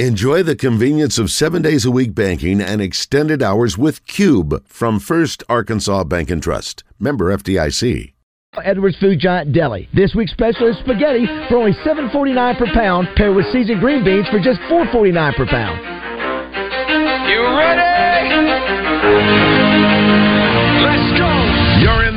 Enjoy the convenience of seven days a week banking and extended hours with Cube from First Arkansas Bank and Trust. Member FDIC. Edwards Food Giant Deli. This week's special is spaghetti for only $7.49 per pound, paired with seasoned green beans for just $4.49 per pound. You ready?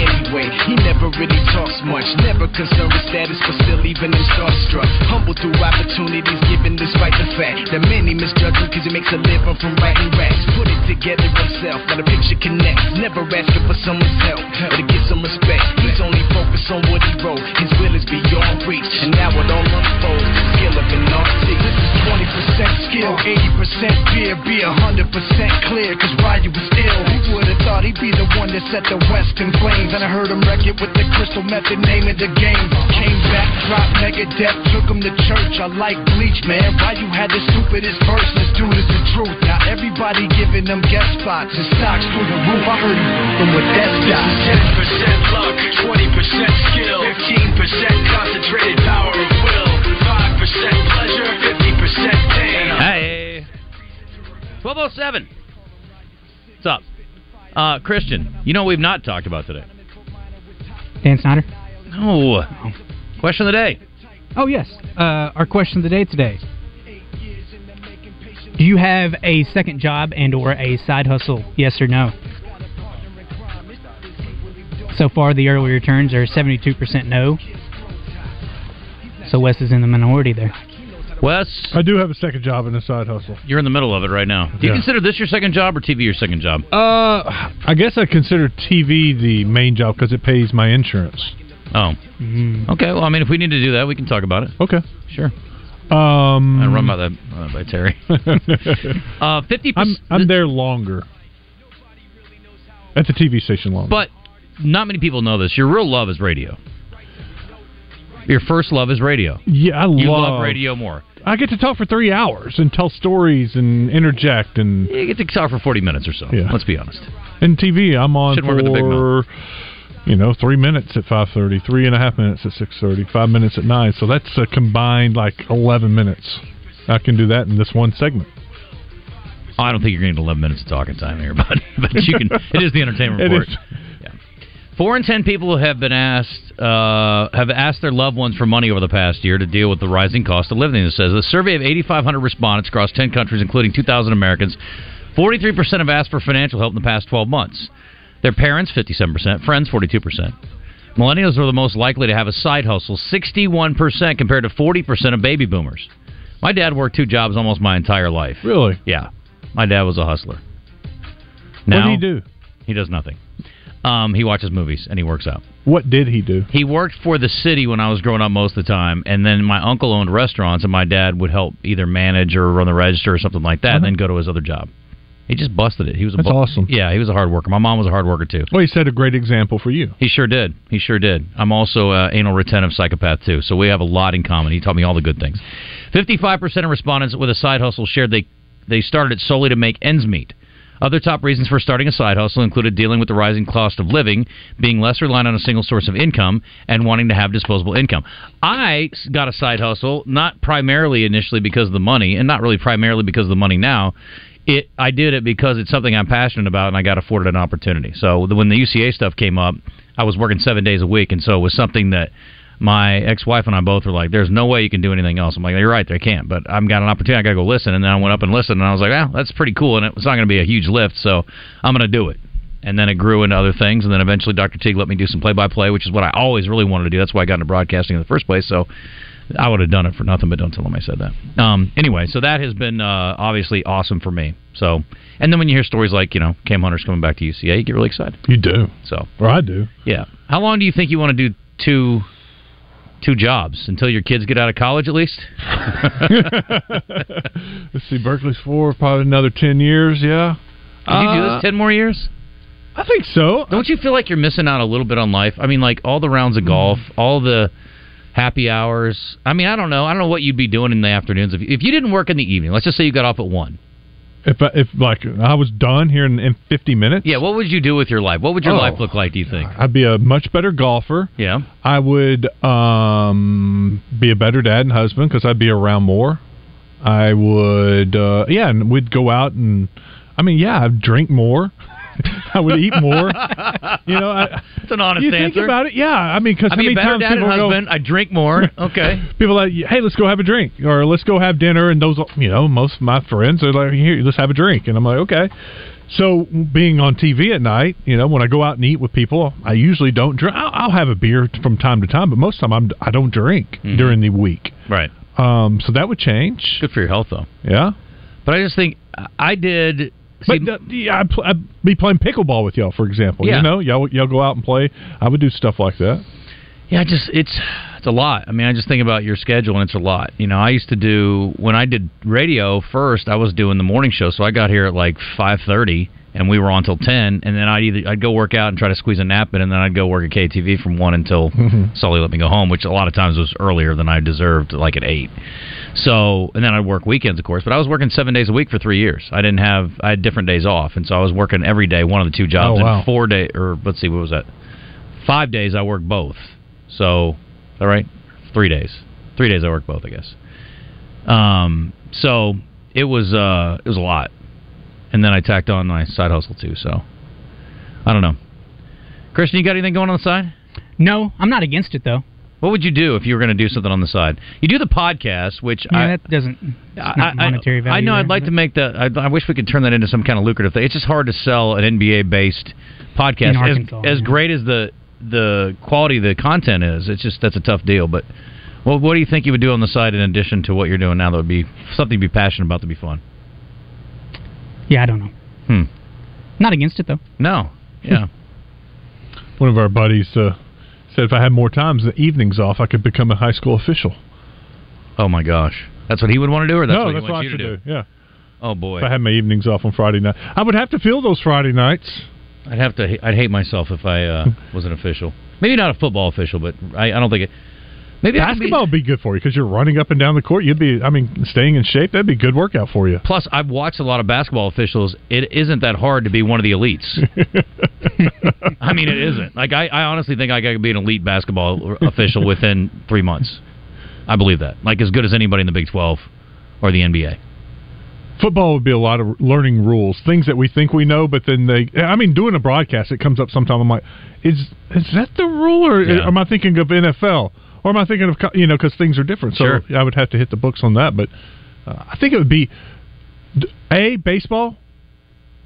anyway? He never really talks much, never concerned with status, but still even him starstruck. Humble through opportunities given despite the fact that many misjudge him because he makes a living from writing raps. Put it together himself, now a picture connects. Never asking for someone's help or to get some respect. He's only focused on what he wrote. His will is beyond reach, and now it all unfolds. The skill of an artist. This is 20% skill, 80% fear, be 100% clear, cause Ryu was ill. Who would've thought he'd be the one that set the West in flames? And I heard him wreck it with the crystal method, name of the game. Came back, dropped Megadeth, took him to church. I like Bleach, man. Ryu had the stupidest verse, this dude is the truth. Now everybody giving them guest spots and stocks through the roof. I heard him from with that stock. 10% luck, 20% skill, 15% concentrated power of will, 5% pleasure, 50% pain. Hey. 1207. What's up? Uh, Christian, you know what we've not talked about today? Dan Snyder. No. Question of the day. Oh yes. Uh, our question of the day today. Do you have a second job and or a side hustle? Yes or no? So far, the early returns are 72% no. So Wes is in the minority there. Wes, I do have a second job and a side hustle. you're in the middle of it right now. Do you Yeah. consider this your second job or TV your second job? Uh, I guess I consider TV the main job because it pays my insurance. Oh. Okay, well, I mean, if we need to do that, we can talk about it. Okay. Sure. Um, I run by that uh, by Terry. uh, 50. I'm I'm there longer. At the TV station longer. But not many people know this. Your real love is radio. Your first love is radio. yeah, I You love, love radio more. I get to talk for three hours and tell stories and interject and You get to talk for 40 minutes or so. Yeah. Let's be honest. in TV I'm on Should for work with the big mouth. you know three minutes at five thirty, three and a half minutes at six thirty, five minutes at nine. So that's a combined like eleven minutes. I can do that in this one segment. I don't think you're going to get 11 minutes of talking time here, but but you can. It is the entertainment It report. Four in ten people have been asked uh, have asked their loved ones for money over the past year to deal with the rising cost of living. It says a survey of 8,500 respondents across 10 countries, including 2,000 Americans, 43% have asked for financial help in the past 12 months. Their parents, 57%, friends, 42%. Millennials are the most likely to have a side hustle, 61% compared to 40% of baby boomers. My dad worked two jobs almost my entire life. Really? Yeah, my dad was a hustler. what Now did he do? he does nothing. Um, he watches movies and he works out. What did he do? He worked for the city when I was growing up most of the time, and then my uncle owned restaurants, and my dad would help either manage or run the register or something like that, and then go to his other job. He just busted it. He was a Uh-huh. That's bu- awesome. Yeah, he was a hard worker. My mom was a hard worker too. Well, he set a great example for you. He sure did. He sure did. I'm also an anal retentive psychopath too, so we have a lot in common. He taught me all the good things. Fifty-five percent of respondents with a side hustle shared they they started it solely to make ends meet. Other top reasons for starting a side hustle included dealing with the rising cost of living, being less reliant on a single source of income, and wanting to have disposable income. I got a side hustle not primarily initially because of the money, and not really primarily because of the money now. It I did it because it's something I'm passionate about, and I got afforded an opportunity. So when the UCA stuff came up, I was working seven days a week, and so it was something that my ex-wife and I both were like, "There's no way you can do anything else." I'm like, "You're right, they can't." But I've got an opportunity. I got to go listen, and then I went up and listened, and I was like, "Well, that's pretty cool." And it's not going to be a huge lift, so I'm going to do it. And then it grew into other things, and then eventually Dr. Teague let me do some play-by-play, which is what I always really wanted to do. That's why I got into broadcasting in the first place. So I would have done it for nothing, but don't tell him I said that. Um, anyway, so that has been uh, obviously awesome for me. So, and then when you hear stories like you know Cam Hunter's coming back to UCA, you get really excited. You do. So, or I do. Yeah. How long do you think you want to do two two jobs until your kids get out of college, at least? Let's see, Berkeley's four, probably another ten years. Yeah. Can you do Uh, this ten more years? I think so. Don't you feel like you're missing out a little bit on life? I mean, like all the rounds of golf, all the happy hours. I mean, I don't know. I don't know what you'd be doing in the afternoons if if you didn't work in the evening. Let's just say you got off at one. If I, if like I was done here in, in fifty minutes, Yeah, what would you do with your life? What would your Oh. life look like? Do you think? I'd be a much better golfer. Yeah. I would um, be a better dad and husband because I'd be around more. I would, uh, yeah, and we'd go out and, I mean, yeah, I'd drink more. I would eat more. You know, I, It's an honest you answer. think about it, yeah. I mean, because how be many times people go. I drink more. Okay. people are like, hey, let's go have a drink, or let's go have dinner, and those, you know, most of my friends are like, here, let's have a drink, and I'm like, okay. So being on TV at night, you know, when I go out and eat with people, I usually don't drink. I'll, I'll have a beer from time to time, but most of the time I'm, I don't drink Mhm. during the week. Right. Um, so that would change. Good for your health, though. Yeah. But I just think I did. But uh, yeah, I'd, pl- I'd be playing pickleball with y'all, for example. Yeah. You know, y'all y'all go out and play. I would do stuff like that. Yeah, just it's it's a lot. I mean, I just think about your schedule and it's a lot. You know, I used to do when I did radio first. I was doing the morning show, so I got here at like five thirty, and we were on till ten. And then I'd either I'd go work out and try to squeeze a nap in, and then I'd go work at KATV from one until Sully let me go home, which a lot of times was earlier than I deserved, like at eight. So, and then I'd work weekends, of course. But I was working seven days a week for three years. I didn't have I had different days off, and so I was working every day, one of the two jobs, Oh, wow. and four day or let's see, what was that? Five days I worked both. So, all right. Three days. Three days I worked both, I guess. Um, so it was uh, it was a lot, and then I tacked on my side hustle too. So, I don't know. Christian, you got anything going on the side? No, I'm not against it though. What would you do if you were going to do something on the side? You do the podcast, which Yeah, I, that doesn't. I, monetary value. I know. there, I'd like to make that. I, I wish we could turn that into some kind of lucrative thing. It's just hard to sell an NBA based podcast as, as great as the the quality of the content is. It's just that's a tough deal. But well, what do you think you would do on the side in addition to what you're doing now? That would be something to be passionate about to be fun. Yeah, I don't know. Hmm. Not against it though. No. Yeah. One of our buddies uh, said if I had more times, the evenings off, I could become a high school official. oh my gosh. That's what he would want to do, or that's no, what that's he what I wants you should to do. Yeah. Oh boy. If I had my evenings off on Friday night, I would have to fill those Friday nights. I'd have to. I'd hate myself if I uh, was an official. Maybe not a football official, but I, I don't think it. Maybe could be- Basketball would be good for you because you're running up and down the court. You'd be, I mean, staying in shape. That'd be a good workout for you. Plus, I've watched a lot of basketball officials. It isn't that hard to be one of the elites. I mean, it isn't. Like, I, I honestly think I could be an elite basketball official within three months. I believe that. Like, as good as anybody in the Big 12 or the NBA. Football would be a lot of learning rules, things that we think we know, but then they. I mean, doing a broadcast, it comes up sometime. I'm like, is is that the rule, or Yeah. am I thinking of NFL, or am I thinking of you know because things are different? So Sure. I would have to hit the books on that. But uh, I think it would be a baseball.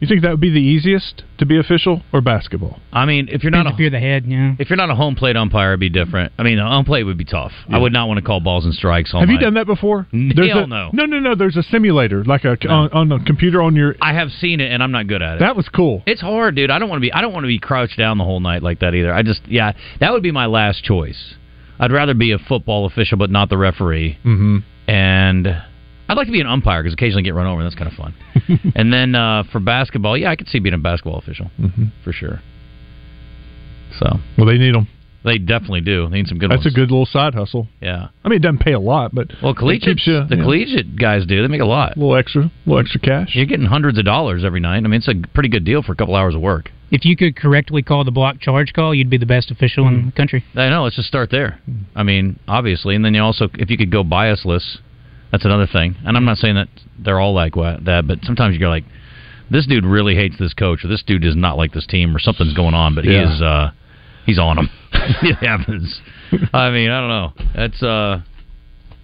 You think that would be the easiest to be official, or basketball? I mean, if you're not Depends a you're the head, yeah. if you're not a home plate umpire, it'd be different. I mean, a home plate would be tough. I would not want to call balls and strikes. All have you done that before? Hell a- no. No, no, no. There's a simulator, like a No. on, on a computer on your. I have seen it, and I'm not good at it. That was cool. It's hard, dude. I don't want to be. I don't want to be crouched down the whole night like that either. I just, yeah, that would be my last choice. I'd rather be a football official, but not the referee. Mm-hmm. And I'd like to be an umpire because occasionally I get run over. and That's kind of fun. and then uh, for basketball, yeah, I could see being a basketball official hmm for sure. So Well, they need them. They definitely do. They need some good That's ones. a good little side hustle. Yeah. I mean, it doesn't pay a lot, but Well, collegiate, you, the yeah, collegiate guys do. They make a lot. a little extra, a little extra cash. You're getting hundreds of dollars every night. I mean, it's a pretty good deal for a couple hours of work. If you could correctly call the block charge call, you'd be the best official in the country. I know. Let's just start there. I mean, obviously, and then you also, if you could go biasless, that's another thing. And I'm not saying that they're all like that, but sometimes you go like, this dude really hates this coach, or this dude does not like this team, or something's going on. But he is, uh, he's on them. it happens. I mean, I don't know. That's uh,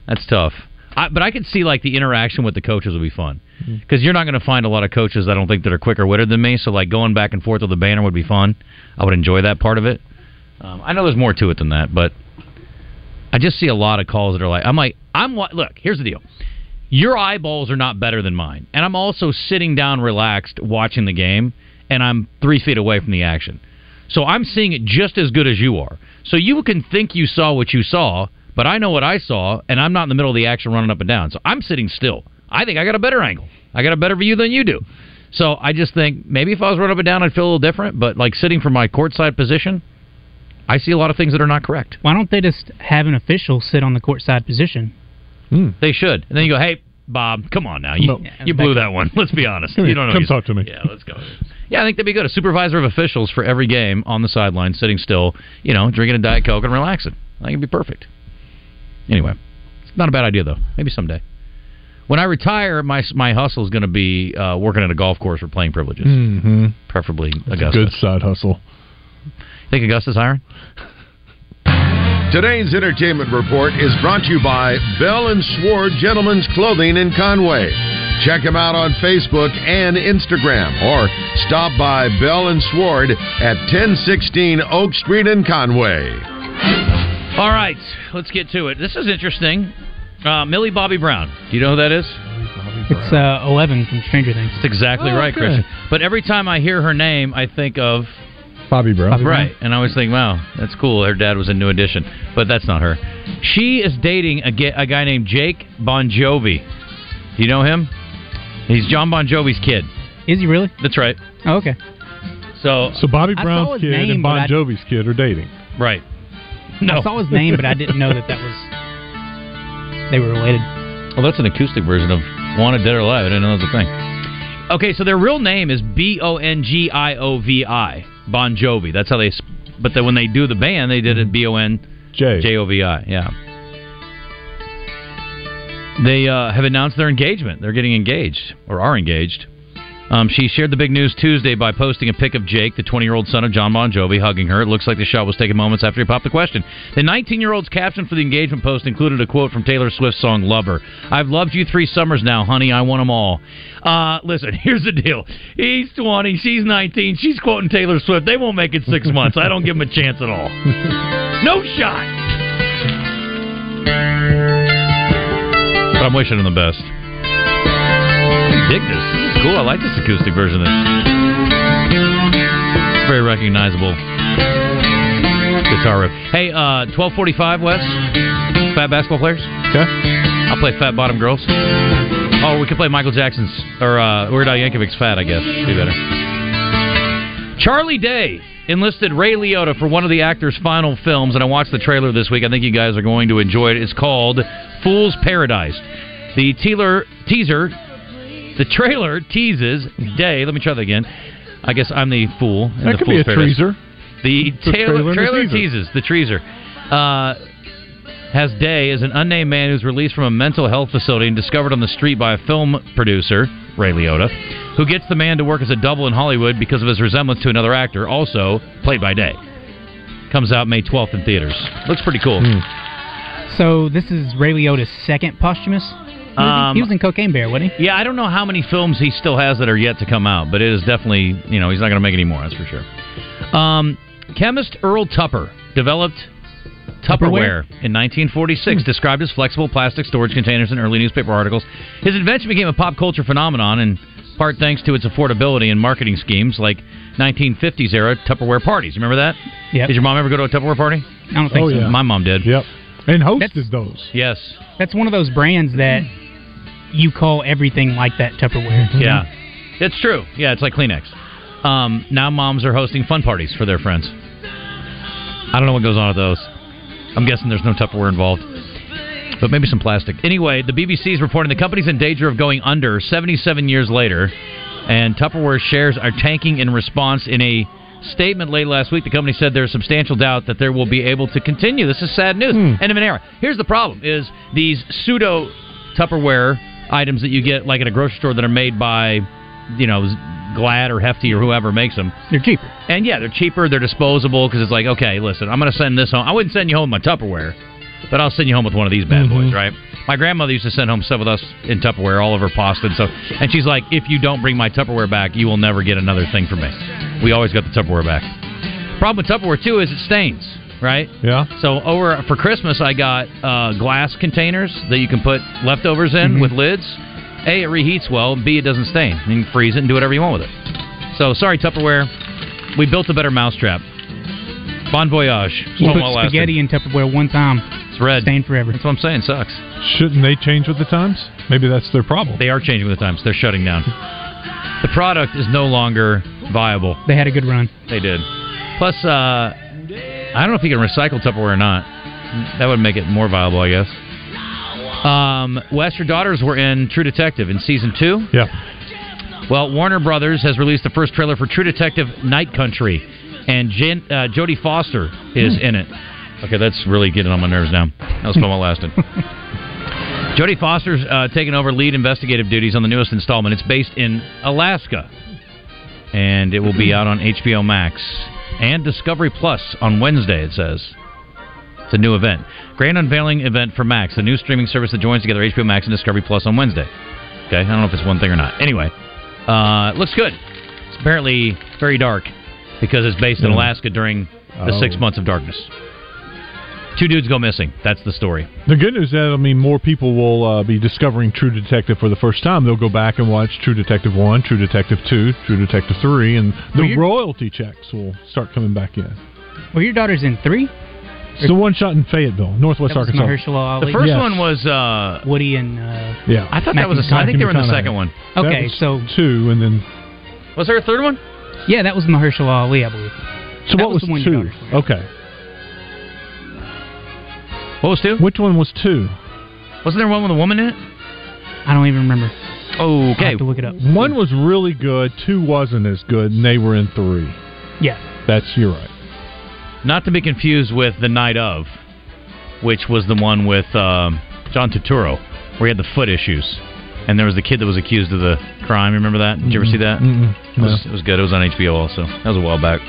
that's tough. I, but I could see like the interaction with the coaches would be fun because you're not going to find a lot of coaches I don't think that are quicker witted than me. So like going back and forth with the banner would be fun. I would enjoy that part of it. Um, I know there's more to it than that, but I just see a lot of calls that are like, I'm like, I'm what? Look, here's the deal. Your eyeballs are not better than mine, and I'm also sitting down, relaxed, watching the game, and I'm three feet away from the action. So I'm seeing it just as good as you are. So you can think you saw what you saw, but I know what I saw, and I'm not in the middle of the action running up and down. So I'm sitting still. I think I got a better angle. I got a better view than you do. So I just think maybe if I was running up and down, I'd feel a little different. But like sitting from my courtside position, I see a lot of things that are not correct. Why don't they just have an official sit on the courtside position? Hmm. They should. And then you go, hey, Bob, come on now. You, No. you blew that one. Let's be honest. Come you here. don't know. Come talk to me. Yeah, let's go. Yeah, I think that'd be good. A supervisor of officials for every game on the sideline, sitting still, you know, drinking a Diet Coke and relaxing. I think it'd be perfect. Anyway, it's not a bad idea, though. Maybe someday. When I retire, my my hustle is going to be uh, working at a golf course for playing privileges, Mm-hmm. preferably That's a Augusta. good side hustle. Think Augusta's hiring? Today's entertainment report is brought to you by Bell and Sword Gentlemen's Clothing in Conway. Check them out on Facebook and Instagram or stop by Bell and Sword at 1016 Oak Street in Conway. All right, let's get to it. This is interesting. Uh, Millie Bobby Brown. Do you know who that is? It's uh, Eleven from Stranger Things. That's exactly Oh, right, okay. Christian. But every time I hear her name, I think of Bobby Brown. right, and I always think, "Wow, that's cool." Her dad was in New Edition, but that's not her. She is dating a, a guy named Jake Bon Jovi. Do you know him? He's John Bon Jovi's kid. Is he really? That's right. Oh, okay. So, So Bobby Brown's kid name, and but Bon Jovi's kid are dating. right. No. I saw his name, but I didn't know that that was they were related. Well, that's an acoustic version of Wanted Dead or Alive. I didn't know that was a thing. Okay, so their real name is B O N G I O V I. Bon Jovi. That's how they. But then when they do the band, they did it B O N J O V I. Yeah. They uh, have announced their engagement. They're getting engaged or are engaged. Um, she shared the big news Tuesday by posting a pic of Jake, the 20 year old son of John Bon Jovi, hugging her. It looks like the shot was taken moments after he popped the question. The 19 year old's caption for the engagement post included a quote from Taylor Swift's song Lover. I've loved you three summers now, honey. I want them all. Uh, listen, here's the deal. He's 20, she's 19, she's quoting Taylor Swift. They won't make it six months. I don't give them a chance at all. no shot. But I'm wishing him the best. I dig this. Cool. I like this acoustic version of this. It's very recognizable guitar riff. Hey, uh, 1245 Wes. Fat basketball players. Okay. I'll play Fat Bottom Girls. Oh, we could play Michael Jackson's or uh, Weird Al Yankovic's Fat. I guess be better. Charlie Day enlisted Ray Liotta for one of the actor's final films, and I watched the trailer this week. I think you guys are going to enjoy it. It's called Fool's Paradise. The teaser, the trailer teases Day. Let me try that again. I guess I'm the fool. in That the could be Fool's a Paradise. treaser. The It's a trailer, trailer and a trailer teaser. teases the teaser. Uh, has Day as an unnamed man who's released from a mental health facility and discovered on the street by a film producer, Ray Liotta, who gets the man to work as a double in Hollywood because of his resemblance to another actor, also played by Day. Comes out May 12th in theaters. Looks pretty cool. So this is Ray Liotta's second posthumous. Movie? Um, he was in Cocaine Bear, wasn't he? Yeah, I don't know how many films he still has that are yet to come out, but it is definitely, you know, he's not going to make any more, that's for sure. Um, chemist Earl Tupper developed Tupperware in 1946, described as flexible plastic storage containers in early newspaper articles. His invention became a pop culture phenomenon, in part thanks to its affordability and marketing schemes like 1950s era Tupperware parties. Remember that? Yeah. Did your mom ever go to a Tupperware party? I don't think Oh, so. yeah. My mom did. Yep. And hosted That's- those. Yes. That's one of those brands that you call everything like that Tupperware. Yeah, it's true. Yeah, it's like Kleenex. Um, now moms are hosting fun parties for their friends. I don't know what goes on with those. I'm guessing there's no Tupperware involved, but maybe some plastic. Anyway, the BBC is reporting the company's in danger of going under 77 years later, and Tupperware shares are tanking in response. In a statement late last week, the company said there's substantial doubt that they will be able to continue. This is sad news. End of an era. Here's the problem: is these pseudo Tupperware items that you get like at a grocery store that are made by, you know, Glad or Hefty or whoever makes them. They're cheaper. And yeah, they're cheaper, they're disposable because it's like, okay, listen, I'm going to send this home. I wouldn't send you home with my Tupperware, but I'll send you home with one of these bad boys, mm-hmm. right? My grandmother used to send home stuff with us in Tupperware, all of her pasta and stuff. And she's like, if you don't bring my Tupperware back, you will never get another thing from me. We always got the Tupperware back. Problem with Tupperware too is it stains. Right? Yeah. So over for Christmas, I got uh, glass containers that you can put leftovers in Mm-hmm. with lids. A, it reheats well. B, it doesn't stain. You can freeze it and do whatever you want with it. So sorry, Tupperware. We built a better mousetrap. Bon voyage. You Well, put spaghetti in Tupperware one time, It's red. stained forever. That's what I'm saying. Sucks. Shouldn't they change with the times? Maybe that's their problem. They are changing with the times. They're shutting down. The product is no longer viable. They had a good run. They did. Plus, uh, I don't know if you can recycle Tupperware or not. That would make it more viable, I guess. Um, Wes, your daughters were in True Detective in season two. Yeah. Well, Warner Brothers has released the first trailer for True Detective Night Country, and Jen, uh, Jodie Foster is in it. Okay, that's really getting on my nerves now. That was fun while lasted. Jodie Foster's uh, taking over lead investigative duties on the newest installment. It's based in Alaska, and it will be out on HBO Max and Discovery Plus on Wednesday. It says it's a new event, grand unveiling event for Max, the new streaming service that joins together HBO Max and Discovery Plus on Wednesday. Okay, I don't know if it's one thing or not. Anyway, uh, it looks good. It's apparently very dark because it's based in Mm. Alaska during the Oh. six months of darkness. Two dudes go missing. That's the story. The good news is that I mean more people will uh, be discovering True Detective for the first time. They'll go back and watch True Detective One, True Detective Two, True Detective Three, and the Well, royalty checks will start coming back in. Were your daughters in three? It's the one shot in Fayetteville, Northwest That was Arkansas. Mahershala Ali. The first Yes. one was. Uh, Woody and uh, Yeah, I thought that was. A, I think they were in the second one. That okay, was so two, and then Was there a third one? yeah, that was Mahershala Ali, I believe. so That what was was, the one two? daughters were. Okay, What was two? which one was two? Wasn't there one with a woman in it? I don't even remember. Oh, I'll okay. have to look it up. One was really good, two wasn't as good, and they were in three. Yeah, That's you're right. Not to be confused with the night of, which was the one with um, John Turturro, where he had the foot issues, and there was the kid that was accused of the crime. Remember that? Did you ever see that? Mm-mm. It was, it was good. It was on HBO also. That was a while back.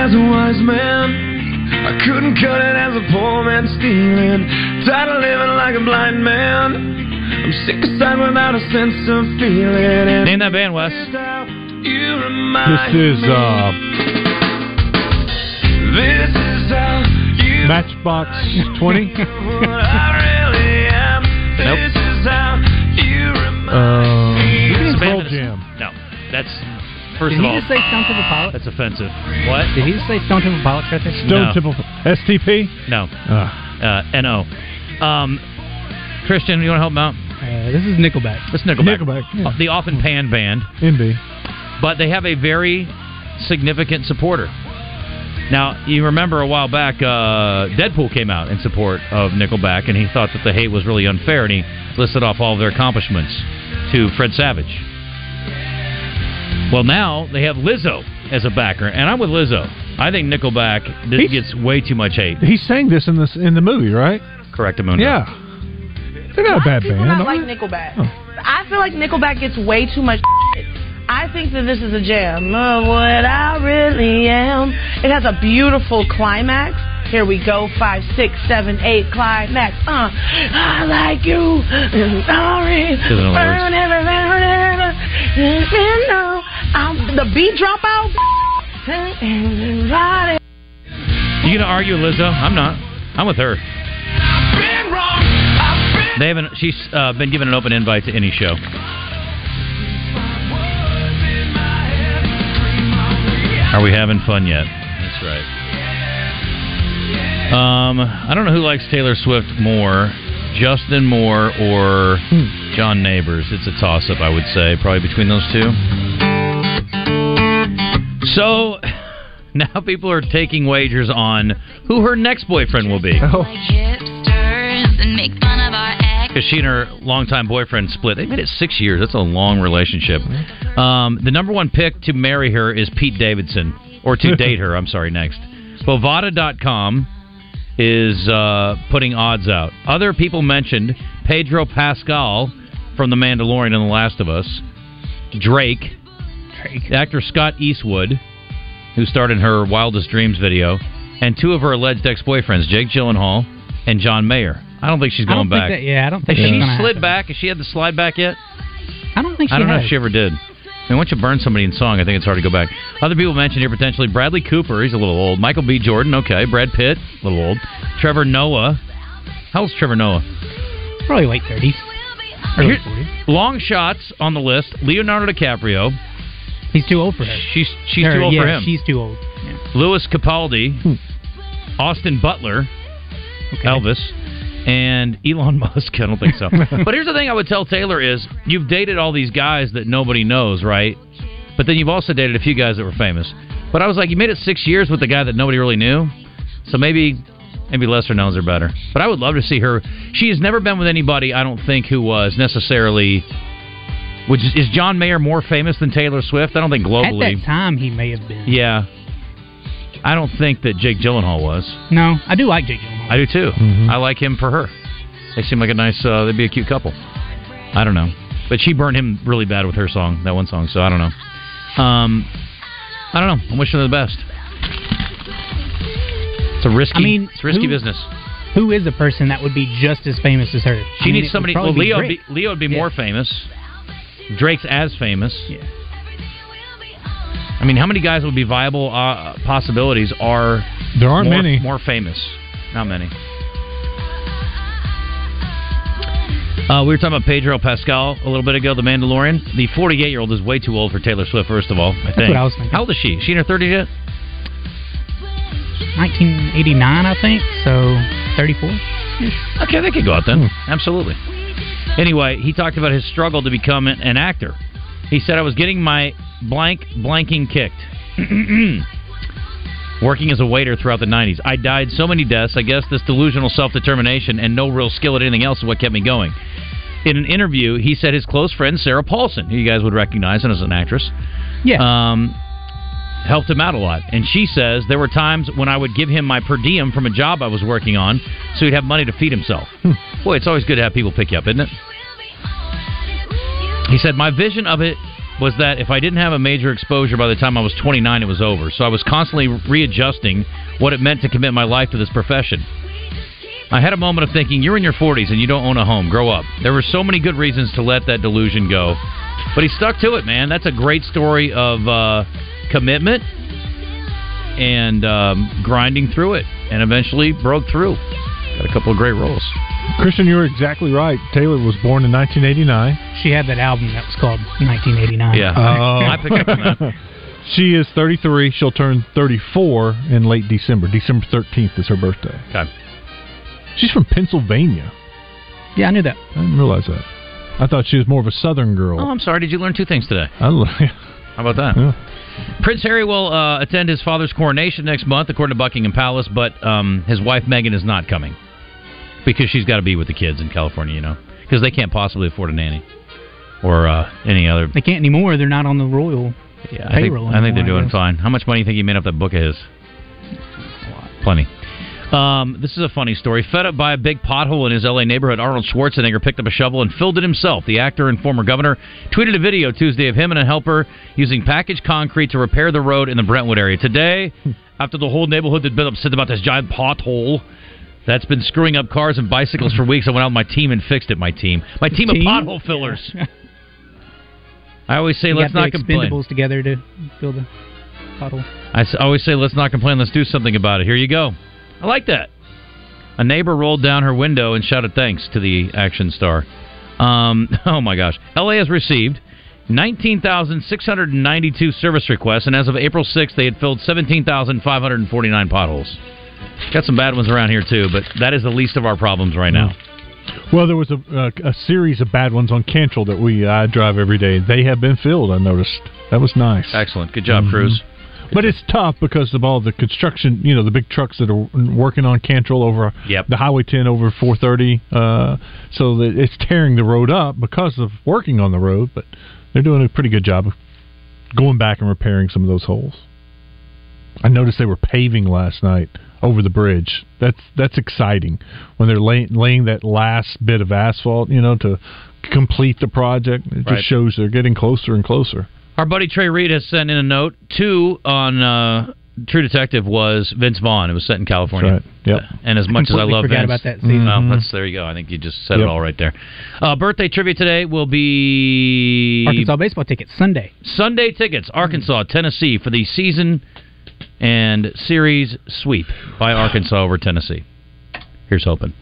As a wise man. I couldn't cut it as a poor man stealing. Tired of living like a blind man. I'm sick aside without a sense of feeling. And Name that band, Wes. you This is me. uh, This is how you Matchbox Twenty. what I. Nope. This is how you remind me. It's a band Pearl Jam. No, that's first Did of he all just say Stone Temple Pilots? that's offensive. What? Did he just say Stone Temple Pilots right there? Stone No. Temple STP. No. Ah. Uh, no. Um, Christian, you want to help him out? Uh, this is Nickelback. It's Nickelback. Nickelback, yeah. Uh, The often panned band. NB. but they have a very significant supporter. Now, you remember a while back, uh, Deadpool came out in support of Nickelback, and he thought that the hate was really unfair, and he listed off all of their accomplishments to Fred Savage. Well, now they have Lizzo as a backer, and I'm with Lizzo. I think Nickelback this He's- gets way too much hate. He sang this in this in the movie, right? Correct, Amundo. Yeah. They're not a bad people band. not like they? Nickelback. Oh. I feel like Nickelback gets way too much. I think that this is a jam of what I really am. It has a beautiful climax. Here we go, five, six, seven, eight, climax. Uh, I like you. Sorry. Doesn't know the words. Burn every- burn every- you know, I'm- The beat drop out. Right. You gonna argue with Lizzo? I'm not. I'm with her. Been wrong. Been They haven't. She's uh, been given an open invite to any show. Are we having fun yet? That's right. Um, I don't know who likes Taylor Swift more, Justin Moore or John Neighbors. It's a toss-up, I would say, probably between those two. So now people are taking wagers on who her next boyfriend will be. Oh, hipsters and make fun of our ex. because she and her longtime boyfriend split. They made it six years. That's a long relationship. Um, the number one pick to marry her is Pete Davidson, or to date her. I'm sorry. Next, Bovada.com is uh, putting odds out. Other people mentioned Pedro Pascal from The Mandalorian and The Last of Us, Drake, Drake. actor Scott Eastwood, who starred in her Wildest Dreams video, and two of her alleged ex-boyfriends, Jake Gyllenhaal and John Mayer. I don't think she's going back. that. Yeah, I don't Has think she slid happen. back? Has she had the slide back yet? I don't think she I don't know if she ever did. I mean, once you burn somebody in song, I think it's hard to go back. Other people mentioned here potentially Bradley Cooper. He's a little old. Michael B. Jordan. Okay. Brad Pitt. A little old. Trevor Noah. How old's Trevor Noah? Probably late 30s. Early Here- 40s. long shots on the list. Leonardo DiCaprio. He's too old for her. She's she's Or, too old yeah, for him. She's too old. Lewis Capaldi, hmm. Austin Butler, Elvis, and Elon Musk. I don't think so. but here's the thing I would tell Taylor is you've dated all these guys that nobody knows, right? But then you've also dated a few guys that were famous. But I was like, you made it six years with the guy that nobody really knew. So maybe maybe lesser knowns are better. But I would love to see her. She has never been with anybody, I don't think, who was necessarily. Which is, is John Mayer more famous than Taylor Swift? I don't think globally. At that time, he may have been. Yeah. I don't think that Jake Gyllenhaal was. No, I do like Jake Gyllenhaal. I do too. I like him for her. They seem like a nice. Uh, they'd be a cute couple. I don't know, but she burned him really bad with her song, that one song. So I don't know. Um, I don't know. I'm wishing her the best. It's a risky. I mean, it's risky who- business. Who is a person that would be just as famous as her? She I mean, needs somebody. Well, Leo. Be, Leo would be Yeah. more famous. Drake's as famous. Yeah. I mean, how many guys would be viable uh, possibilities are There aren't more, many. more famous? Not many. Uh, we were talking about Pedro Pascal a little bit ago, the Mandalorian. The 48 year old is way too old for Taylor Swift, first of all, I think. what I was thinking. How old is she? Is she in her 30s yet? 1989, I think. So 34. Okay, they could go out then. Hmm. Absolutely. Anyway, he talked about his struggle to become an, actor. He said, I was getting my blank blanking kicked. Working as a waiter throughout the 90s. I died so many deaths. I guess this delusional self determination and no real skill at anything else is what kept me going. In an interview, he said his close friend, Sarah Paulson, who you guys would recognize as an actress, Yeah. um, helped him out a lot. And she says there were times when I would give him my per diem from a job I was working on so he'd have money to feed himself. Boy, it's always good to have people pick you up, isn't it? He said, My vision of it was that if I didn't have a major exposure by the time I was 29, it was over. So I was constantly readjusting what it meant to commit my life to this profession. I had a moment of thinking, you're in your 40s and you don't own a home. Grow up. There were so many good reasons to let that delusion go. But he stuck to it, man. That's a great story of uh, commitment and um, grinding through it and eventually broke through. Got a couple of great roles. Christian, you were exactly right. Taylor was born in 1989. She had that album that was called 1989. Yeah. Oh. I picked up on that. She is 33. She'll turn 34 in late December. December 13th is her birthday. Okay. She's from Pennsylvania. Yeah, I knew that. I didn't realize that. I thought she was more of a Southern girl. Oh, I'm sorry. Did you learn two things today? I lo- How about that? Yeah. Prince Harry will uh, attend his father's coronation next month, according to Buckingham Palace, but um, his wife Meghan is not coming because she's got to be with the kids in California, you know, because they can't possibly afford a nanny or uh, any other. They can't anymore. They're not on the royal Yeah, I think. I think they're doing fine. How much money do you think he made off that book of his? Plenty. Um, this is a funny story. Fed up by a big pothole in his LA neighborhood, Arnold Schwarzenegger picked up a shovel and filled it himself. The actor and former governor tweeted a video Tuesday of him and a helper using packaged concrete to repair the road in the Brentwood area. Today, after the whole neighborhood had been upset about this giant pothole that's been screwing up cars and bicycles for weeks, I went out with my team and fixed it. My team, my team, Team? of pothole fillers. I always say, You let's not complain. together to fill the pothole. I always say, let's not complain, let's do something about it. Here you go. I like that. A neighbor rolled down her window and shouted thanks to the action star. Um, oh my gosh. LA has received 19,692 service requests, and as of April 6th, they had filled 17,549 potholes. Got some bad ones around here, too, but that is the least of our problems right now. Well, there was a, a, a series of bad ones on Cantrell that we I drive every day. They have been filled. I noticed. That was nice. Excellent. Good job, Mhm. Cruz. But it's tough because of all the construction, you know, the big trucks that are working on Cantrell over Yep. the Highway 10 over 430. Uh, so that it's tearing the road up because of working on the road. But they're doing a pretty good job of going back and repairing some of those holes. I noticed they were paving last night over the bridge. That's that's exciting when they're laying laying that last bit of asphalt, you know, to complete the project. It Right. just shows they're getting closer and closer. Our buddy Trey Reed has sent in a note. Two on uh, True Detective was Vince Vaughn. It was set in California. Right. Yep. And as much as I love forgot Vince, about that season. Oh, Mhm. that's there you go. I think you just said Yep. it all right there. Uh, birthday trivia today will be Arkansas baseball tickets Sunday. Sunday tickets, Arkansas, Tennessee for the season and series sweep by Arkansas over Tennessee. Here's hoping.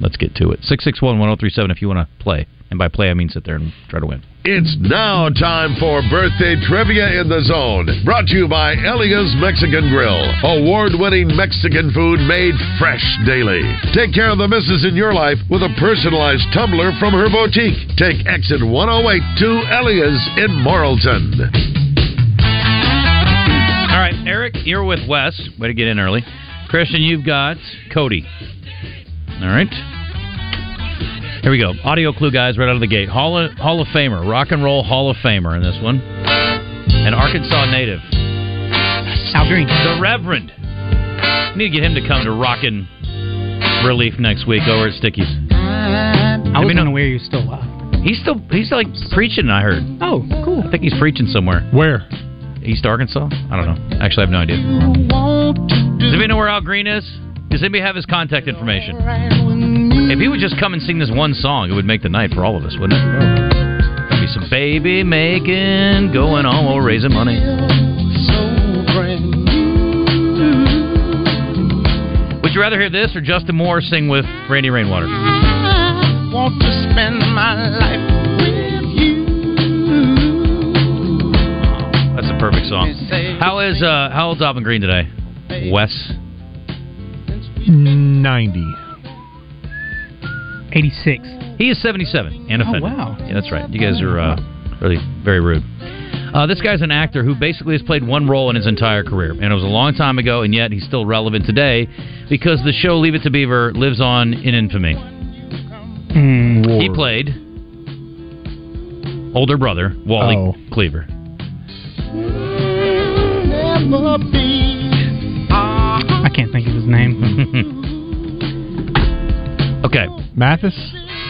Let's get to it. 661 1037 if you want to play. And by play, I mean sit there and try to win. It's now time for birthday trivia in the zone. Brought to you by Elia's Mexican Grill. Award winning Mexican food made fresh daily. Take care of the misses in your life with a personalized tumbler from her boutique. Take exit 108 to Elia's in Morrilton. All right, Eric, you're with Wes. Way to get in early. Christian, you've got Cody. All right. Here we go. Audio clue, guys, right out of the gate. Hall of, Hall of Famer, rock and roll Hall of Famer in this one. An Arkansas native. Al Green. The Reverend. Need to get him to come to Rockin' Relief next week over at Stickyz. I was unaware he was still alive. He's still he's like preaching. I heard. Oh, cool. I think he's preaching somewhere. Where? East Arkansas? I don't know. Actually, I have no idea. Does anybody know where Al Green is? Does anybody have his contact information? If he would just come and sing this one song, it would make the night for all of us, wouldn't it? There'd be some baby making going on while we're raising money. Would you rather hear this or Justin Moore sing with Randy Rainwater? Want to spend my life with you. That's a perfect song. How is uh how old's Alvin Green today? Wes. 90. 86. He is 77 and Oh, offended. wow. Yeah, that's right. You guys are uh, really very rude. Uh, this guy's an actor who basically has played one role in his entire career, and it was a long time ago, and yet he's still relevant today because the show Leave It to Beaver lives on in infamy. Hmm. He played older brother Wally Oh. Cleaver. I can't think of his name. okay, Mathis?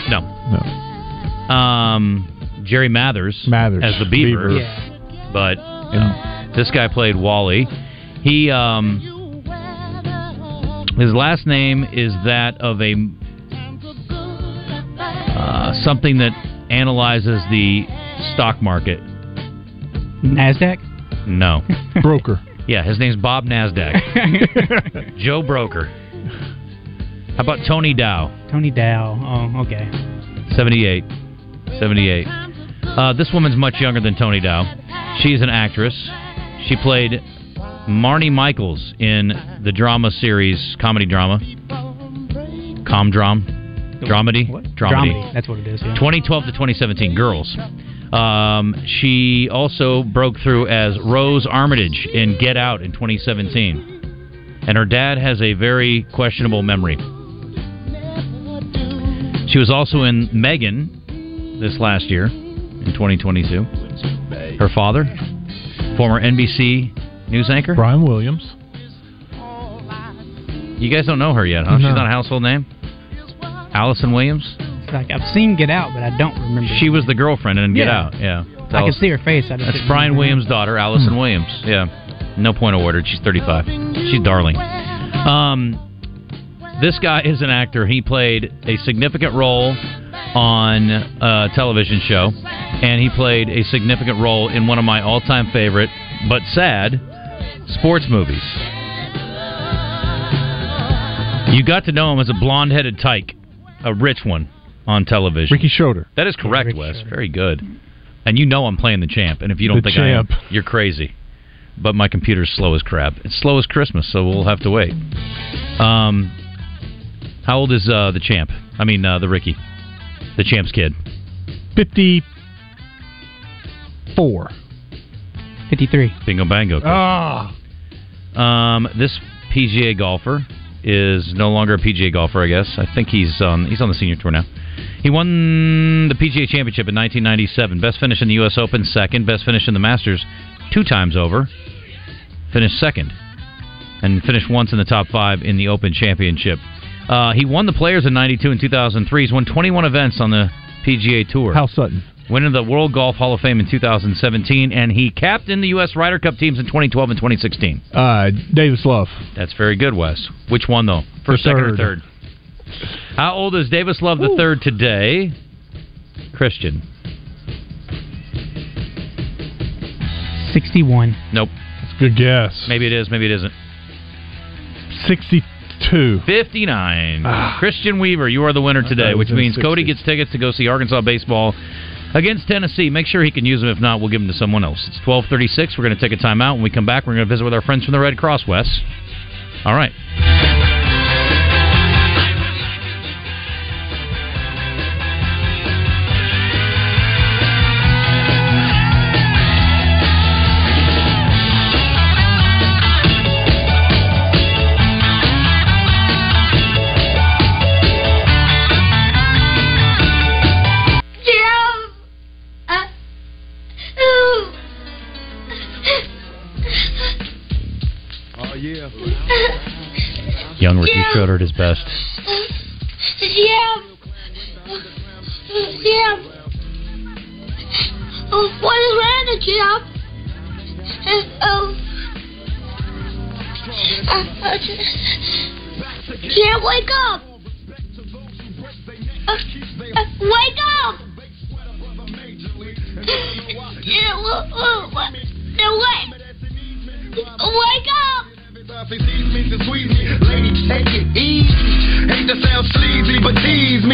no, No. um, Jerry Mathers, Mathers. as the Beaver, Beaver. yeah. but And This guy played Wally. He um his last name is that of a uh, something that analyzes the stock market. Nasdaq. No. broker. Yeah, his name's Bob Nasdaq. Joe Broker. How about Tony Dow? Tony Dow. Oh, okay. 78. 78. Uh, this woman's much younger than Tony Dow. She's an actress. She played Marnie Michaels in the drama series, comedy drama. Comdram? Dramedy? What? Dramedy. That's what it is. Yeah. 2012 to 2017, Girls. Um, she also broke through as Rose Armitage in Get Out in 2017. And her dad has a very questionable memory. She was also in Megan this last year in 2022. Her father, former NBC news anchor. Brian Williams. You guys don't know her yet, huh? No. She's not a household name. Allison Williams. It's like I've seen Get Out, but I don't remember. She was the girlfriend in Get Yeah. Out. Yeah. I can see her face. I just That's Brian remember Williams' daughter, Allison Williams. Yeah. No point awarded. She's 35. She's darling. Um, this guy is an actor. He played a significant role on a television show, and he played a significant role in one of my all-time favorite, but sad, sports movies. You got to know him as a blonde-headed tyke, a rich one on television. Ricky Schroder. That is correct, Ricky Wes. Schroder. Very good. And you know I'm playing the champ. And if you don't The think I am, champ. you're crazy. But my computer's slow as crap. It's slow as Christmas, so we'll have to wait. Um, how old is uh, the champ? I mean, uh, the Ricky, the champ's kid. 54. 53. Bingo bango. Ah. Um, this PGA golfer is no longer a PGA golfer. I guess. I think he's on. He's on the senior tour now. He won the PGA Championship in 1997. Best finish in the U.S. Open, second. Best finish in the Masters, two times over. Finished second, and finished once in the top five in the Open Championship. Uh, he won the Players in '92 and 2003. He's won 21 events on the PGA Tour. Hal Sutton. went into the World Golf Hall of Fame in 2017, and he captained the U.S. Ryder Cup teams in 2012 and 2016. Uh, Davis Love. That's very good, Wes. Which one though? First, second, or third. third? How old is Davis Love the third today? Christian. 61. Nope. That's a good guess. Maybe it is. Maybe it isn't. 62. 59. Christian Weaver, you are the winner today, which means 60. Cody gets tickets to go see Arkansas baseball against Tennessee. Make sure he can use them. If not, we'll give them to someone else. It's 1236. We're going to take a timeout. When we come back, we're going to visit with our friends from the Red Cross, Wes. All right. Schroder his best. Jim! Jim! Oh, what is wrong, Jim? Uh, oh. Uh, uh, wake up! Uh, uh, wake up! Wait! Wake up!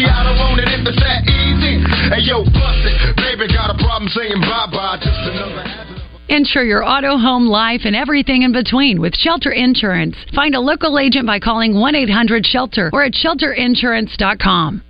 I don't want it if it's that easy. Yo, bust it, baby, got a problem saying bye bye. Just another habit. Insure your auto, home, life, and everything in between with Shelter Insurance. Find a local agent by calling 1 800 Shelter or at shelterinsurance.com.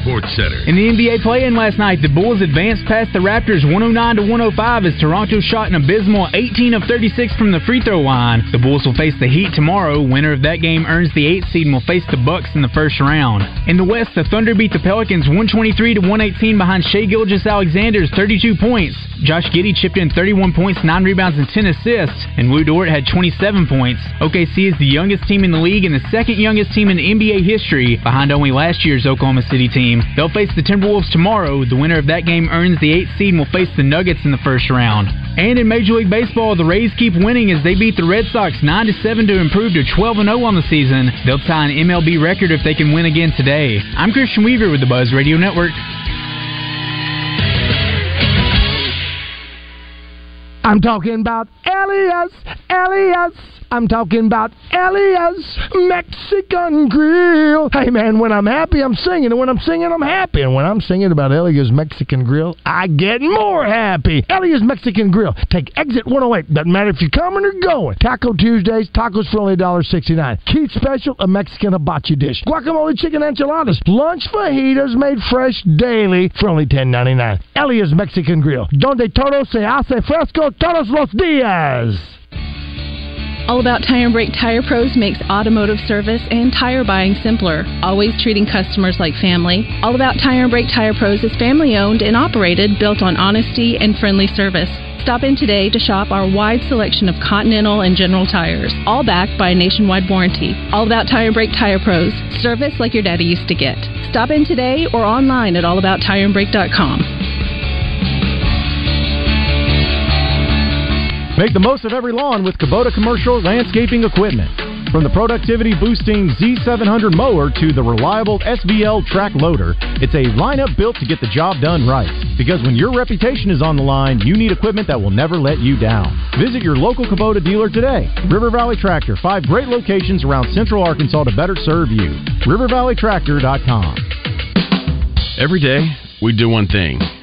Sports Center. In the NBA play-in last night, the Bulls advanced past the Raptors 109 to 105 as Toronto shot an abysmal 18 of 36 from the free throw line. The Bulls will face the Heat tomorrow. Winner of that game earns the 8th seed and will face the Bucks in the first round. In the West, the Thunder beat the Pelicans 123 to 118 behind Shai Gilgeous-Alexander's 32 points. Josh Giddey chipped in 31 points, 9 rebounds, and 10 assists, and Lu Dort had 27 points. OKC is the youngest team in the league and the second youngest team in NBA history, behind only last year's Oklahoma City team. They'll face the Timberwolves tomorrow. The winner of that game earns the 8th seed and will face the Nuggets in the first round. And in Major League Baseball, the Rays keep winning as they beat the Red Sox 9 to 7 to improve to 12 and 0 on the season. They'll tie an MLB record if they can win again today. I'm Christian Weaver with the Buzz Radio Network. I'm talking about Elias, Elias. I'm talking about Elias Mexican Grill. Hey man, when I'm happy, I'm singing, and when I'm singing, I'm happy. And when I'm singing about Elias Mexican Grill, I get more happy. Elias Mexican Grill. Take exit 108. Doesn't matter if you're coming or going. Taco Tuesdays, tacos for only $1.69. Keith Special, a Mexican hibachi dish. Guacamole chicken enchiladas. Lunch fajitas made fresh daily for only $10.99. Elias Mexican Grill. Donde todo se hace fresco todos los días. All About Tire and Brake Tire Pros makes automotive service and tire buying simpler, always treating customers like family. All About Tire and Brake Tire Pros is family owned and operated, built on honesty and friendly service. Stop in today to shop our wide selection of Continental and General tires, all backed by a nationwide warranty. All About Tire and Brake Tire Pros, service like your daddy used to get. Stop in today or online at allabouttireandbrake.com. Make the most of every lawn with Kubota commercial landscaping equipment. From the productivity boosting Z700 mower to the reliable SVL track loader, it's a lineup built to get the job done right. Because when your reputation is on the line, you need equipment that will never let you down. Visit your local Kubota dealer today. River Valley Tractor, five great locations around central Arkansas to better serve you. RiverValleyTractor.com. Every day, we do one thing,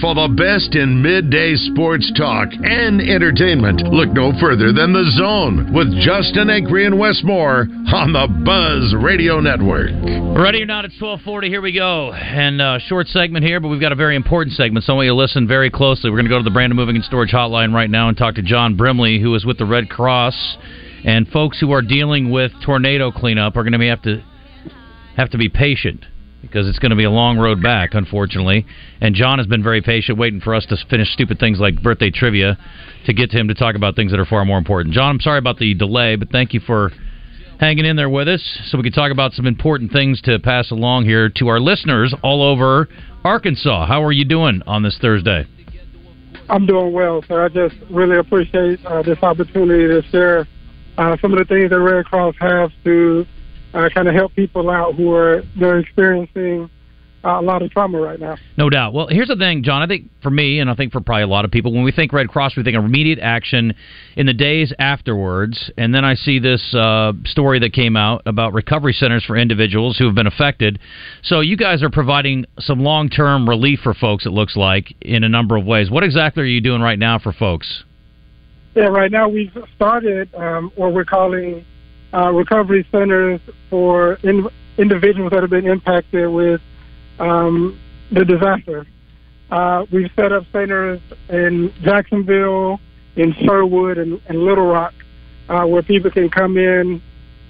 For the best in midday sports talk and entertainment, look no further than The Zone with Justin Acree and Wes Moore on the Buzz Radio Network. Ready or not, it's 1240. Here we go. And uh, short segment here, but we've got a very important segment, so I want you to listen very closely. We're going to go to the Brandon Moving and Storage Hotline right now and talk to John Brimley, who is with the Red Cross. And folks who are dealing with tornado cleanup are going to have to have to be patient because it's going to be a long road back, unfortunately. And John has been very patient, waiting for us to finish stupid things like birthday trivia to get to him to talk about things that are far more important. John, I'm sorry about the delay, but thank you for hanging in there with us so we can talk about some important things to pass along here to our listeners all over Arkansas. How are you doing on this Thursday? I'm doing well, sir. I just really appreciate uh, this opportunity to share uh, some of the things that Red Cross has to uh, kind of help people out who are they're experiencing uh, a lot of trauma right now. No doubt. Well, here's the thing, John. I think for me, and I think for probably a lot of people, when we think Red Cross, we think of immediate action in the days afterwards. And then I see this uh, story that came out about recovery centers for individuals who have been affected. So you guys are providing some long term relief for folks, it looks like, in a number of ways. What exactly are you doing right now for folks? Yeah, right now we've started um, what we're calling uh, recovery centers for in, individuals that have been impacted with um, the disaster. Uh, we've set up centers in Jacksonville, in Sherwood, and, and Little Rock, uh, where people can come in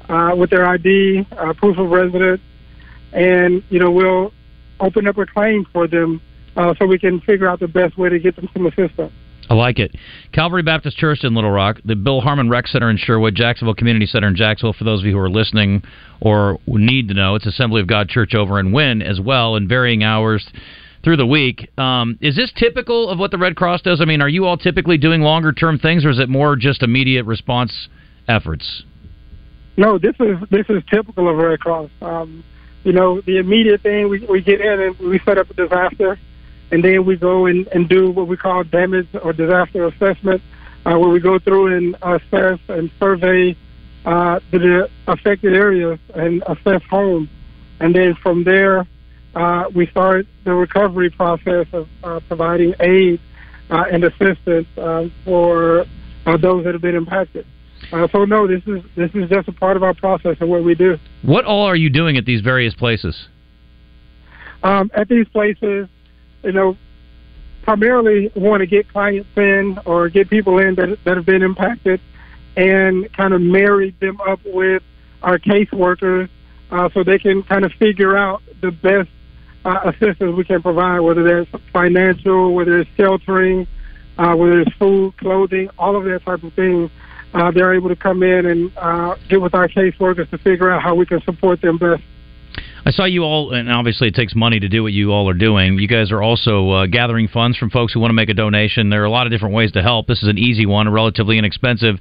uh, with their ID, uh, proof of residence, and you know we'll open up a claim for them uh, so we can figure out the best way to get them some assistance. I like it. Calvary Baptist Church in Little Rock, the Bill Harmon Rec Center in Sherwood, Jacksonville Community Center in Jacksonville. For those of you who are listening or need to know, it's Assembly of God Church over in Wynne as well, in varying hours through the week. Um, is this typical of what the Red Cross does? I mean, are you all typically doing longer term things, or is it more just immediate response efforts? No, this is this is typical of Red Cross. Um, you know, the immediate thing we we get in and we set up a disaster and then we go and, and do what we call damage or disaster assessment, uh, where we go through and assess and survey uh, the affected areas and assess homes. And then from there, uh, we start the recovery process of uh, providing aid uh, and assistance uh, for uh, those that have been impacted. Uh, so no, this is this is just a part of our process and what we do. What all are you doing at these various places? Um, at these places, you know, primarily want to get clients in or get people in that that have been impacted, and kind of marry them up with our caseworkers uh, so they can kind of figure out the best uh, assistance we can provide, whether that's financial, whether it's sheltering, uh, whether it's food, clothing, all of that type of thing. Uh, they're able to come in and uh, get with our caseworkers to figure out how we can support them best. I saw you all, and obviously it takes money to do what you all are doing. You guys are also uh, gathering funds from folks who want to make a donation. There are a lot of different ways to help. This is an easy one, relatively inexpensive.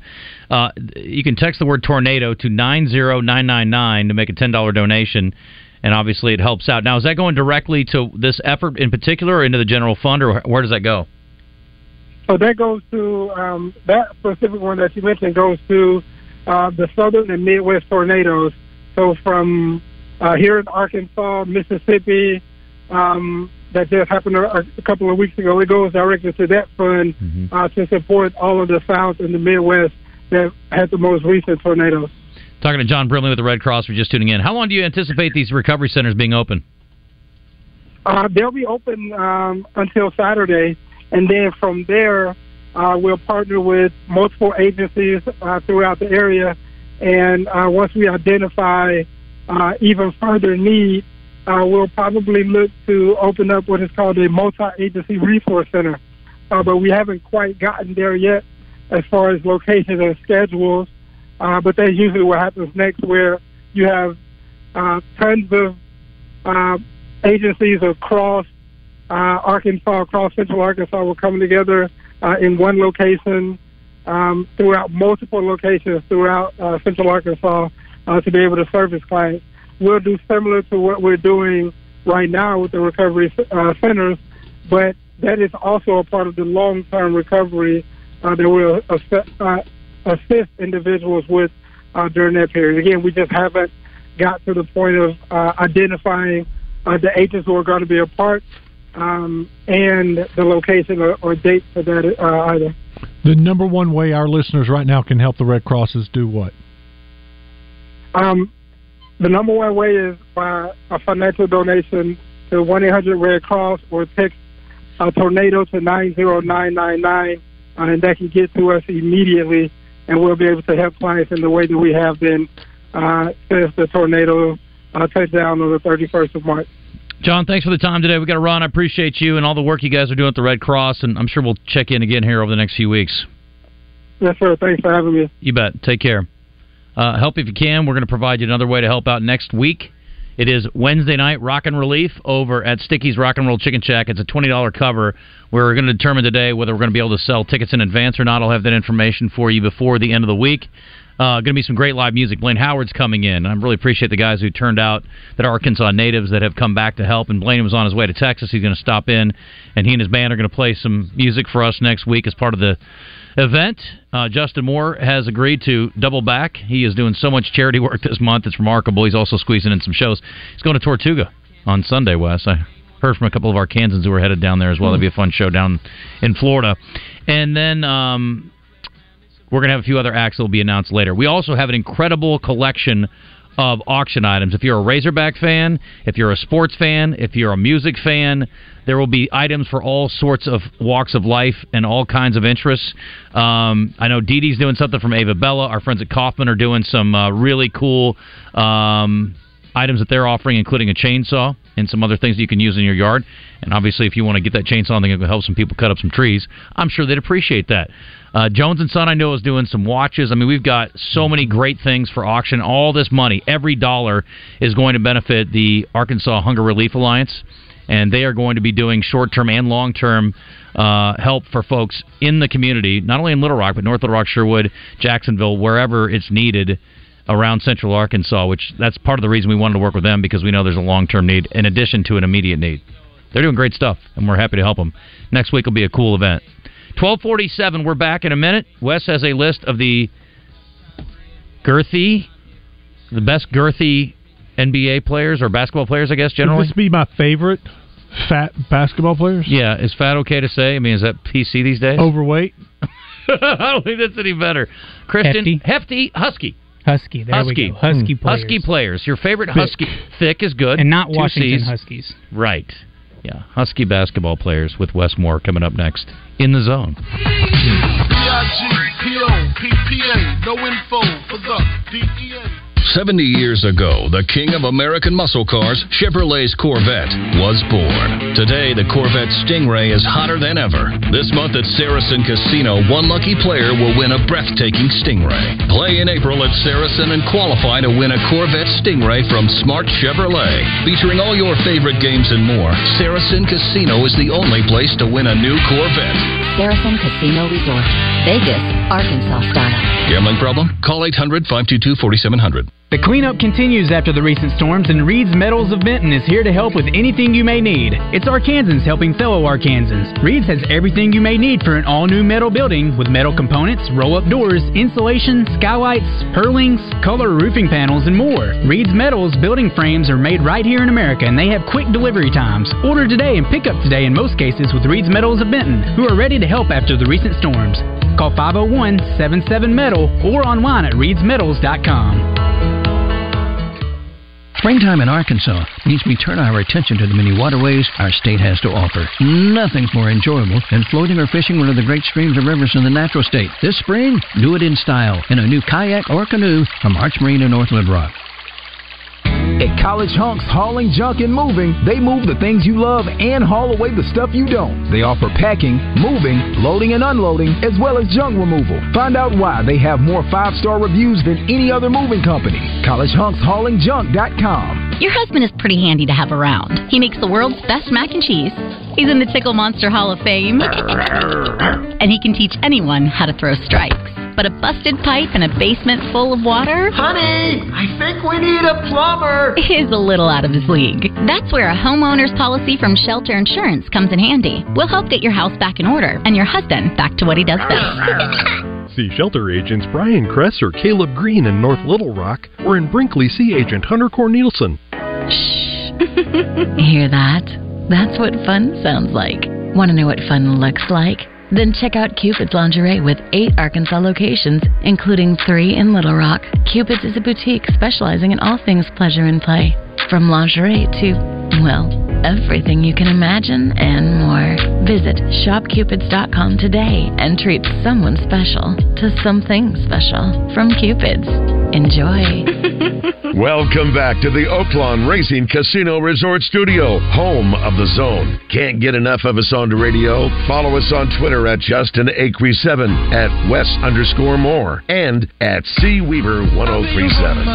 Uh, you can text the word tornado to 90999 to make a $10 donation, and obviously it helps out. Now, is that going directly to this effort in particular or into the general fund, or where does that go? So that goes to um, that specific one that you mentioned goes to uh, the southern and Midwest tornadoes. So from uh, here in Arkansas, Mississippi, um, that just happened a, a couple of weeks ago. It goes directly to that fund Mm-hmm. uh, to support all of the South and the Midwest that had the most recent tornadoes. Talking to John Brimley with the Red Cross. We're just tuning in. How long do you anticipate these recovery centers being open? Uh, they'll be open um, until Saturday, and then from there, uh, we'll partner with multiple agencies uh, throughout the area. And uh, once we identify uh, even further need, uh, we'll probably look to open up what is called a multi-agency resource center. Uh, but we haven't quite gotten there yet as far as locations and schedules. Uh, but that's usually what happens next, where you have uh, tons of uh, agencies across uh, Arkansas, across Central Arkansas, will come together uh, in one location um, throughout multiple locations throughout uh, Central Arkansas uh, to be able to service clients. We'll do similar to what we're doing right now with the recovery uh, centers, but that is also a part of the long-term recovery uh, that will assist, uh, assist individuals with uh, during that period. Again, we just haven't got to the point of uh, identifying uh, the agents who are going to be a part um, and the location or, or date for that either. The number one way our listeners right now can help the Red Cross is do what? Um, the number one way is by a financial donation to 1 800 Red Cross or text a tornado to 90999, uh, and that can get to us immediately, and we'll be able to help clients in the way that we have been uh, since the tornado uh, touched down on the 31st of March. John, thanks for the time today. We got to run. I appreciate you and all the work you guys are doing at the Red Cross, and I'm sure we'll check in again here over the next few weeks. Yes, sir. Thanks for having me. You bet. Take care. Uh, help if you can. We're going to provide you another way to help out next week. It is Wednesday night Rock and Relief over at Stickyz Rock and Roll Chicken Shack. It's a twenty dollar cover. We're going to determine today whether we're going to be able to sell tickets in advance or not. I'll have that information for you before the end of the week. Uh, going to be some great live music. Blaine Howard's coming in. I really appreciate the guys who turned out that Arkansas natives that have come back to help. And Blaine was on his way to Texas. He's going to stop in, and he and his band are going to play some music for us next week as part of the event. Uh, Justin Moore has agreed to double back. He is doing so much charity work this month. It's remarkable. He's also squeezing in some shows. He's going to Tortuga on Sunday, Wes. I heard from a couple of Arkansans who are headed down there as well. That'd be a fun show down in Florida. And then um, we're going to have a few other acts that will be announced later. We also have an incredible collection of auction items. If you're a Razorback fan, if you're a sports fan, if you're a music fan, there will be items for all sorts of walks of life and all kinds of interests. Um, I know Dee Dee's doing something from Ava Bella. Our friends at Kaufman are doing some uh, really cool um, items that they're offering, including a chainsaw and some other things that you can use in your yard. And obviously, if you want to get that chainsaw think it can help some people cut up some trees, I'm sure they'd appreciate that. Uh, Jones and Son, I know, is doing some watches. I mean, we've got so many great things for auction. All this money, every dollar, is going to benefit the Arkansas Hunger Relief Alliance, and they are going to be doing short-term and long-term uh, help for folks in the community, not only in Little Rock, but North Little Rock, Sherwood, Jacksonville, wherever it's needed around Central Arkansas. Which that's part of the reason we wanted to work with them because we know there's a long-term need in addition to an immediate need. They're doing great stuff, and we're happy to help them. Next week will be a cool event. 1247, we're back in a minute. Wes has a list of the girthy, the best girthy NBA players or basketball players, I guess, generally. Would generally. this be my favorite fat basketball players? Yeah, is fat okay to say? I mean, is that PC these days? Overweight? I don't think that's any better. Christian, hefty, husky. Husky. There husky. we go. Husky Hmm. players. Husky players. Your favorite Thick. husky. Thick is good. And not Two Washington Cs. Huskies. Right. Yeah, husky basketball players with Wes Moore coming up next in the zone. B-I-G-P-O-P-P-A, no info for the DEA. 70 years ago, the king of American muscle cars, Chevrolet's Corvette, was born. Today, the Corvette Stingray is hotter than ever. This month at Saracen Casino, one lucky player will win a breathtaking Stingray. Play in April at Saracen and qualify to win a Corvette Stingray from Smart Chevrolet. Featuring all your favorite games and more, Saracen Casino is the only place to win a new Corvette. Saracen Casino Resort, Vegas, Arkansas style. Gambling problem? Call 800 522 4700. The cleanup continues after the recent storms, and Reed's Metals of Benton is here to help with anything you may need. It's Arkansans helping fellow Arkansans. Reed's has everything you may need for an all new metal building with metal components, roll up doors, insulation, skylights, purlins, color roofing panels, and more. Reed's Metals building frames are made right here in America, and they have quick delivery times. Order today and pick up today in most cases with Reed's Metals of Benton, who are ready to help after the recent storms. Call 501 77 Metal or online at reedsmetals.com. Springtime in Arkansas means we turn our attention to the many waterways our state has to offer. Nothing's more enjoyable than floating or fishing one of the great streams or rivers in the natural state. This spring, do it in style in a new kayak or canoe from Arch Marine in North Little Rock. At College Hunks Hauling Junk and Moving, they move the things you love and haul away the stuff you don't. They offer packing, moving, loading and unloading, as well as junk removal. Find out why they have more five star reviews than any other moving company. CollegeHunksHaulingJunk.com. Your husband is pretty handy to have around. He makes the world's best mac and cheese. He's in the Tickle Monster Hall of Fame. and he can teach anyone how to throw strikes. But a busted pipe and a basement full of water? Honey, I think we need a plumber. Is a little out of his league. That's where a homeowner's policy from Shelter Insurance comes in handy. We'll help get your house back in order and your husband back to what he does best. See shelter agents Brian Kress or Caleb Green in North Little Rock, or in Brinkley, see agent Hunter Cornelison. Shh. Hear that? That's what fun sounds like. Want to know what fun looks like? Then check out Cupid's Lingerie with eight Arkansas locations, including three in Little Rock. Cupid's is a boutique specializing in all things pleasure and play, from lingerie to, well, everything you can imagine and more. Visit shopcupids.com today and treat someone special to something special from Cupid's. Enjoy. Welcome back to the Oaklawn Racing Casino Resort Studio, home of the zone. Can't get enough of us on the radio? Follow us on Twitter at Justin Acree7, at Wes underscore more, and at C Weaver 1037.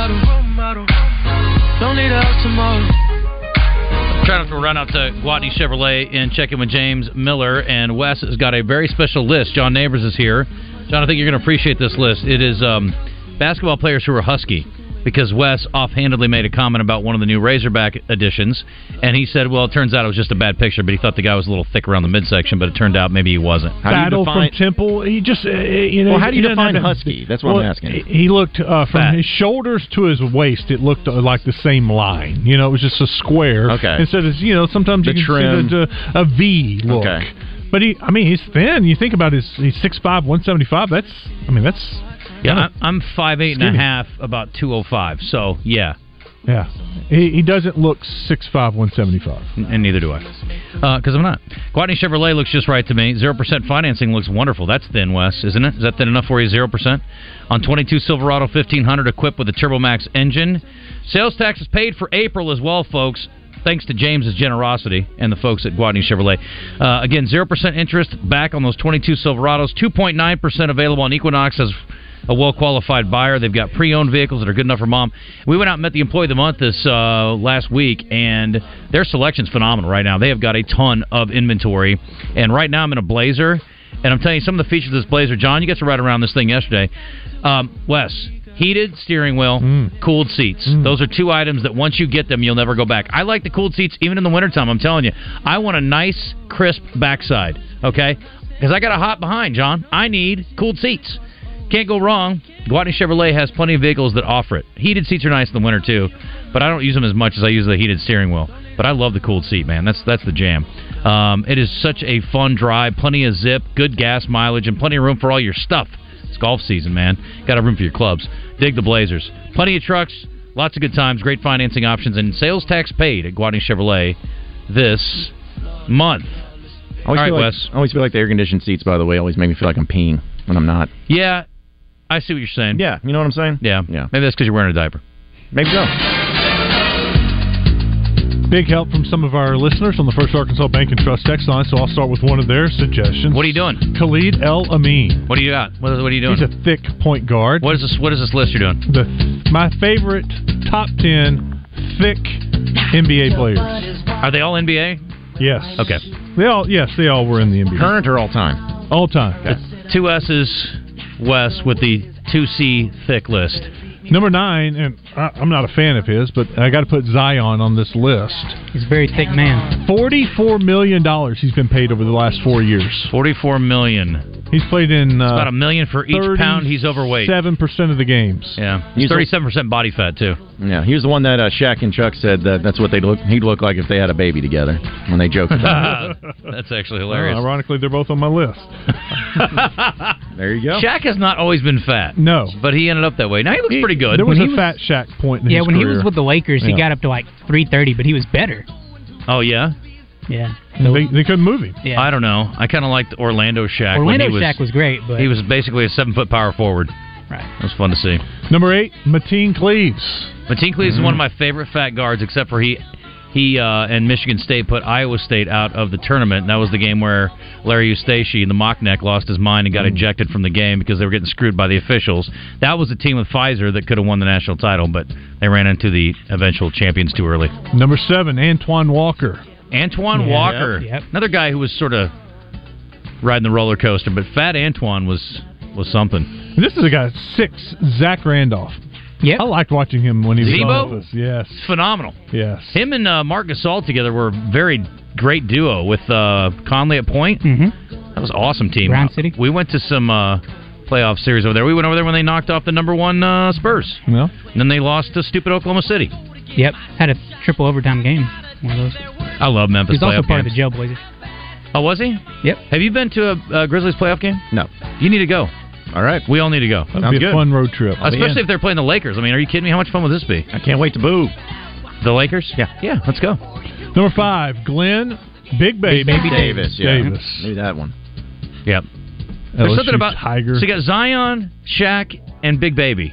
Trying to run out to Gwatney Chevrolet and check in with James Miller. And Wes has got a very special list. John Neighbors is here. John, I think you're going to appreciate this list. It is um, basketball players who are husky. Because Wes offhandedly made a comment about one of the new Razorback editions, and he said, "Well, it turns out it was just a bad picture." But he thought the guy was a little thick around the midsection, but it turned out maybe he wasn't. Battle from Temple. He just, uh, you know. Well, how do you he define have to- husky? That's what I'm asking. He he looked uh, from Fat. his shoulders to his waist. It looked uh, like the same line. You know, it was just a square. Okay. Instead of you know, sometimes The you can trim. see the, the, a V look. Okay. But he, I mean, he's thin. You think about his, he's six five, one seventy five. That's, I mean, that's Yeah, I'm- I'm five eight and a half, about two oh five. So yeah, yeah. He, he doesn't look six five, one seventy five. and neither do I, because I'm not. Gwatney Chevrolet looks just right to me. Zero percent financing looks wonderful. That's thin, Wes, isn't it? Is that thin enough for you? Zero percent on 22 Silverado 1500 equipped with a TurboMax engine. Sales tax is paid for April as well, folks. Thanks to James's generosity and the folks at Gwatney Chevrolet. Uh, again, 0% interest back on those 22 Silverados. 2.9% available on Equinox as a well qualified buyer. They've got pre owned vehicles that are good enough for mom. We went out and met the employee of the month this uh, last week, and their selection's phenomenal right now. They have got a ton of inventory. And right now I'm in a Blazer, and I'm telling you some of the features of this Blazer. John, you got to ride around this thing yesterday. Um, Wes, heated steering wheel, cooled seats. Those are two items that once you get them, you'll never go back. I like the cooled seats even in the wintertime. I'm telling you, I want a nice, crisp backside, okay? Because I got a hot behind, John. I need cooled seats. Can't go wrong. Gwatney Chevrolet has plenty of vehicles that offer it. Heated seats are nice in the winter too, but I don't use them as much as I use the heated steering wheel. But I love the cooled seat, man. That's that's the jam. Um, it is such a fun drive. Plenty of zip, good gas mileage, and plenty of room for all your stuff. It's golf season, man. Got a room for your clubs. Dig the Blazers. Plenty of trucks, lots of good times, great financing options, and sales tax paid at Gwatney Chevrolet this month. Always, All right, like, Wes. I always feel like the air conditioned seats, by the way, always make me feel like I'm peeing when I'm not. Yeah, I see what you're saying. Yeah, you know what I'm saying? Yeah, yeah. Maybe that's because you're wearing a diaper. Maybe so. Big help from some of our listeners on the First Arkansas Bank and Trust text line, so I'll start with one of their suggestions. What are you doing? Khalid El Amin. What do you got? What, what are you doing? He's a thick point guard. What is this? What is this list you're doing? The my favorite top ten thick NBA players. Are they all NBA? Yes. Okay. They all yes, they all were in the NBA. Current or all time? All time. Two S's, Wes with the two C thick list. Number nine, and I, I'm not a fan of his, but I got to put Zion on this list. He's a very thick man. Forty-four million dollars he's been paid over the last four years. Forty-four million. He's played in uh, About a million for each pound he's overweight. Seven percent of the games. Yeah, He's he's thirty-seven percent body fat too. Yeah, he was the one that uh, Shaq and Chuck said that that's what they'd look. He'd look like if they had a baby together when they joked about it. That's actually Well, hilarious. ironically, they're both on my list. There you go. Shaq has not always been fat. No, but he ended up that way. Now he looks pretty good. There was When a he fat Shaq point in Yeah, his when he was with the Lakers, he Yeah. got up to like 330, but he was better. Oh yeah. Yeah. They, they couldn't move him. Yeah. I don't know. I kind of liked Orlando Shaq. when Orlando he was, Shaq was great, but he was basically a seven-foot power forward. Right. It was fun to see. Number eight, Mateen Cleaves. Mateen Cleaves is one of my favorite fat guards, except for he he uh, and Michigan State put Iowa State out of the tournament. That was the game where Larry Eustachy in the mock neck lost his mind and got ejected from the game because they were getting screwed by the officials. That was a team with Fizer that could have won the national title, but they ran into the eventual champions too early. Number seven, Antoine Walker. Antoine Yeah. Walker, Yep, yep. another guy who was sort of riding the roller coaster, but Fat Antoine was was something. This is a guy six, Zach Randolph. Yeah, I liked watching him when he was Z-Bo? on with us. Yes, Phenomenal. yes. Him and uh, Marc Gasol together were a very great duo with uh, Conley at point. Mm-hmm. That was awesome team. Brown City. We went to some uh, playoff series over there. We went over there when they knocked off the number one uh, Spurs. Well, And then they lost to stupid Oklahoma City. Yep, had a triple overtime game. One of those. I love Memphis He's also part games. of the Jailblazers. Oh, was he? Yep. Have you been to a, a Grizzlies playoff game? No. You need to go. All right. We all need to go. That'd be a fun road trip. Oh, Especially if they're playing the Lakers. I mean, are you kidding me? How much fun would this be? I can't wait to boo. The Lakers? Yeah. Yeah, let's go. Number five, Glenn Big Baby, Baby Davis. Yeah. Davis. Maybe that one. Yep. There's LSU something about Tiger. So you got Zion, Shaq, and Big Baby.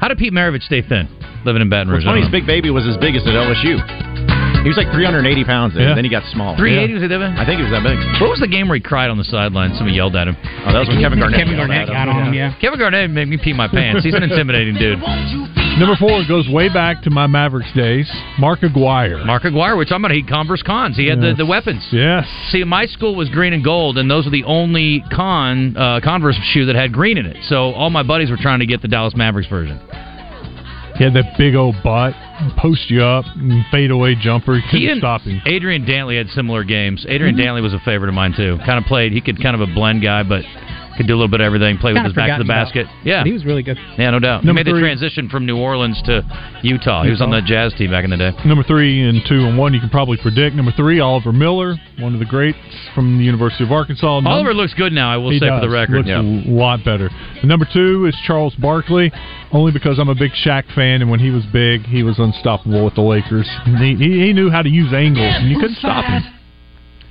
How did Pete Maravich stay thin living in Baton Rouge? What's funny I is don't. Big Baby was as big as at LSU. He was like 380 pounds, then, Yeah. then he got smaller. 380 was he that big? I think he was that big. What was the game where he cried on the sideline? Somebody yelled at him. Oh, that was when Kevin Garnett. Kevin Garnett got on him, yeah. Kevin Garnett made me pee my pants. He's an intimidating dude. Number four goes way back to my Mavericks days. Mark Aguirre. Mark Aguirre, we're talking about he Converse cons. He had the, the weapons. Yes. See, my school was green and gold, and those were the only con uh, Converse shoe that had green in it. So all my buddies were trying to get the Dallas Mavericks version. He had that big old butt, post you up, and fade away jumper. You couldn't He and stop him. Adrian Dantley had similar games. Adrian mm-hmm. Dantley was a favorite of mine too. Kind of played. He could kind of a blend guy, but could do a little bit of everything. Play with Kinda his back to the basket. about. Yeah, But he was really good. yeah, no doubt. Number he made three. the transition from New Orleans to Utah. He was on the Jazz team back in the day. Number three and two and one, you can probably predict. Number three, Oliver Miller, one of the greats from the University of Arkansas. Num- Oliver looks good now. I will He say for the record. looks a lot better. Number two is Charles Barkley, only because I'm a big Shaq fan, and when he was big, he was unstoppable with the Lakers. He, he, he knew how to use angles, and you couldn't stop him.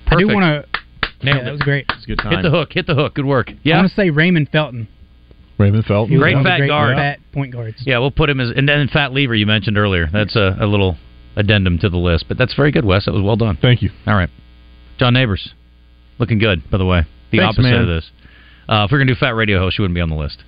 I do want to. Nailed Yeah, that it. was great. It's a good time. Hit the hook. Hit the hook. Good work. Yeah. I Yeah. want to say Raymond Felton. Raymond Felton. Great one of the fat great guard. Fat point guards. Yeah, we'll put him as and then Fat Lever you mentioned earlier. That's a, a little addendum to the list, but that's very good, Wes. That was well done. Thank you. All right, John Neighbors, looking good by the way. The Thanks, opposite man. of this. Uh, if we are gonna do Fat Radio Host, you wouldn't be on the list.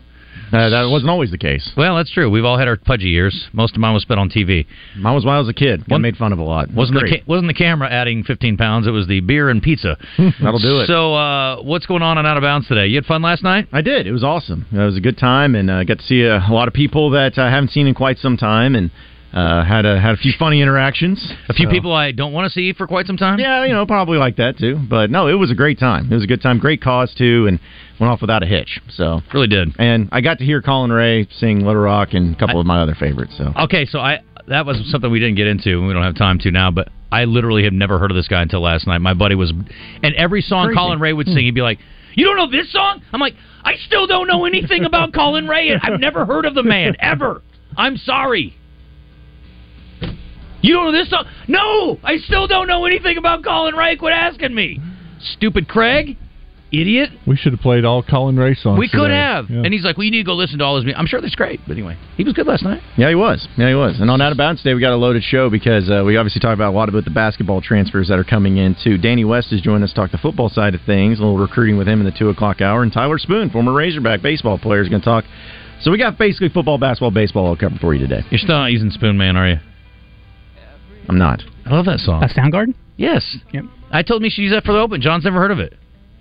Uh, that wasn't always the case. Well, that's true. We've all had our pudgy years. Most of mine was spent on TV. Mine was when I was a kid. Got One- made fun of a lot. It was Wasn't the ca- wasn't the camera adding 15 pounds? It was the beer and pizza. That'll do it. So, uh, what's going on on Out of Bounds today? You had fun last night? I did. It was awesome. It was a good time, and uh, got to see a, a lot of people that I haven't seen in quite some time, and uh, had a had a few funny interactions. A few So- people I don't want to see for quite some time. Yeah, you know, probably like that too. But no, it was a great time. It was a good time, great cause too, and went off without a hitch. So really did. And I got to hear Collin Raye sing Little Rock and a couple of my other favorites. So Okay, so I that was something we didn't get into, and we don't have time to now. But I literally have never heard of this guy until last night. My buddy was, and every song Crazy. Collin Raye would sing, he'd be like, "You don't know this song?" I'm like, "I still don't know anything about Collin Raye, and I've never heard of the man ever. I'm sorry." You don't know this song? No, I still don't know anything about Collin Raye. Quit asking me, stupid Craig, idiot. We should have played all Collin Raye songs. We could today. have. Yeah. And he's like, "Well, you need to go listen to all his music." I'm sure that's great, but anyway, he was good last night. Yeah, he was. Yeah, he was. And on Out of Bounds today, we got a loaded show because uh, we obviously talked about a lot about the basketball transfers that are coming in, too. Danny West is joining us to talk the football side of things, a little recruiting with him in the 2 o'clock hour. And Tyler Spoon, former Razorback baseball player, is going to talk. So we got basically football, basketball, baseball all covered for you today. You're still not using Spoonman, are you? I'm not. I love that song. A Soundgarden? Yes. Yep. I told me she used that for the Open. John's never heard of it.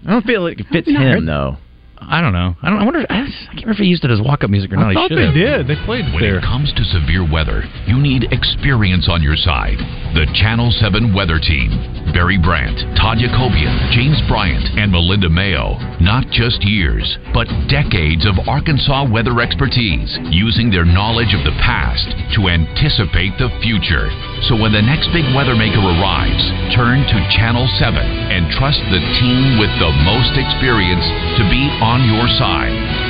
I don't feel like it fits him, really. though. I don't know. I don't. I wonder. I, can't remember if he used it as walk-up music or not. I thought should they did. They played it When there. it comes to severe weather, you need experience on your side. The Channel 7 Weather Team. Barry Brandt, Todd Yakoubian, James Bryant, and Melinda Mayo. Not just years, but decades of Arkansas weather expertise, using their knowledge of the past to anticipate the future. So when the next big weather maker arrives, turn to Channel 7 and trust the team with the most experience to be on your side.